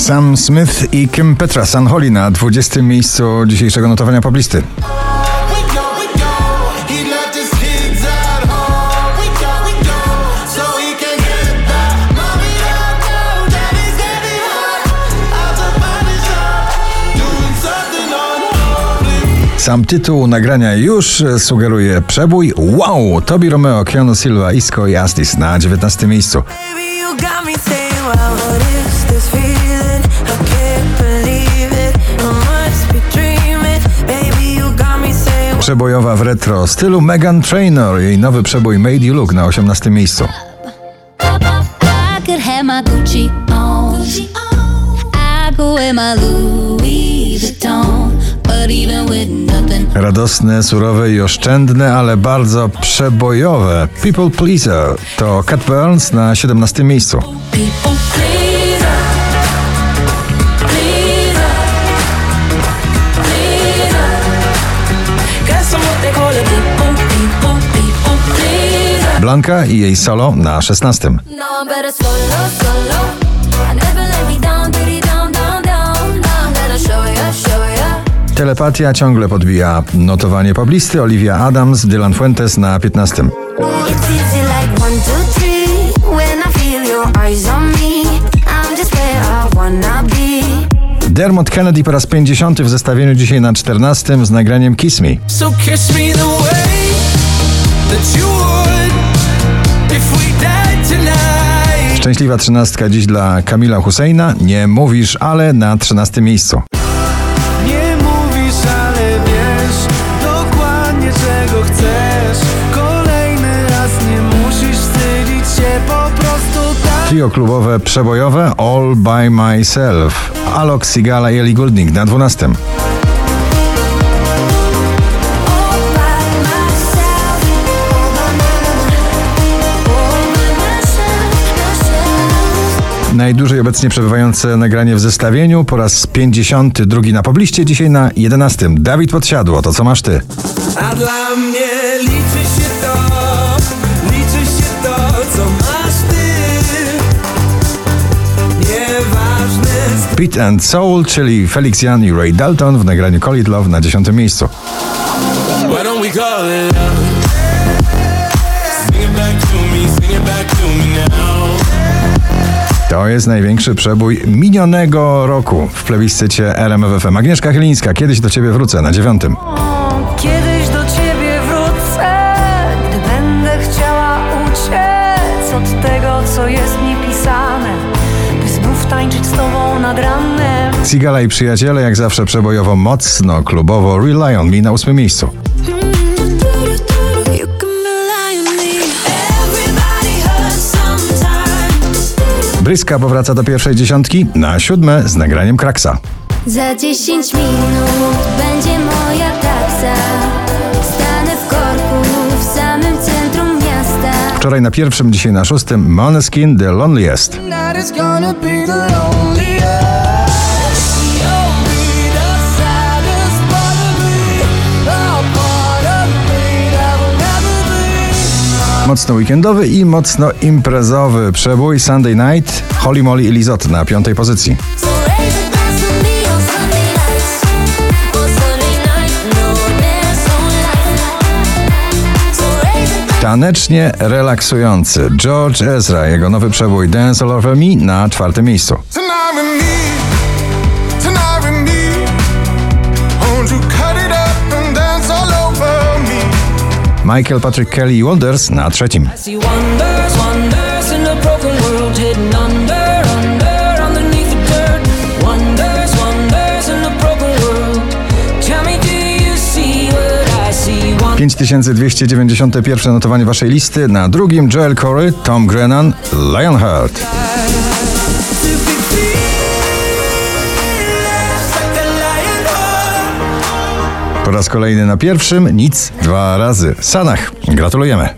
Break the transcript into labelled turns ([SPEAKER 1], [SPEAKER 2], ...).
[SPEAKER 1] Sam Smith i Kim Petra San Holly na 20. miejscu dzisiejszego notowania poblisty. Sam tytuł nagrania już sugeruje przebój. Wow! Tobi Romeo, Keanu Silva, Isco i Astis na 19. miejscu. Przebojowa w retro stylu Megan Trainor. Jej nowy przebój Made You Look na 18 miejscu. Radosne, surowe i oszczędne, ale bardzo przebojowe. People Pleaser. To Cat Burns na 17 miejscu. Blanka i jej solo na 16. Telepatia ciągle podbija notowanie poblisty. Olivia Adams, Dylan Fuentes na 15. Dermot Kennedy po raz 50 w zestawieniu dzisiaj na 14 z nagraniem Kiss Me. So kiss me Szczęśliwa trzynastka dziś dla Kamila Husseina. Nie mówisz, ale na trzynastym miejscu. Trio klubowe przebojowe All by Myself. Alok Sigala i Ellie Goulding na dwunastym. Najdłużej obecnie przebywające nagranie w zestawieniu po raz 52 na pobliście, dzisiaj na 11. Dawid Podsiadło, to co masz ty? A dla mnie Beat and Soul, czyli Felix Jan i Ray Dalton w nagraniu Call It Love na 10. miejscu. To jest największy przebój minionego roku w plebiscycie RMFFM. Agnieszka Chylińska, kiedyś do ciebie wrócę na dziewiątym. Kiedyś do ciebie wrócę, gdy będę chciała uciec od tego, co jest Sigala i przyjaciele, jak zawsze przebojowo mocno, klubowo Rely on Me na ósmym miejscu. Bryska powraca do pierwszej dziesiątki na siódme z nagraniem Kraksa. Za 10 minut będzie moja taksa. Stanę w korku w samym centrum miasta. Wczoraj na pierwszym, dzisiaj na szóstym Moneskin The Loneliest. Mocno weekendowy i mocno imprezowy przebój Sunday Night Holly Molly i Lizot na piątej pozycji. Tanecznie relaksujący George Ezra, jego nowy przebój Dance All Over Me na czwartym miejscu. Michael Patrick Kelly i Wonders na trzecim. Pięć tysięcy dwieście dziewięćdziesiąte pierwsze notowanie waszej listy. Na drugim Joel Corey, Tom Grennan, Lionheart. Po raz kolejny na pierwszym, nic, dwa razy. Sanach, gratulujemy.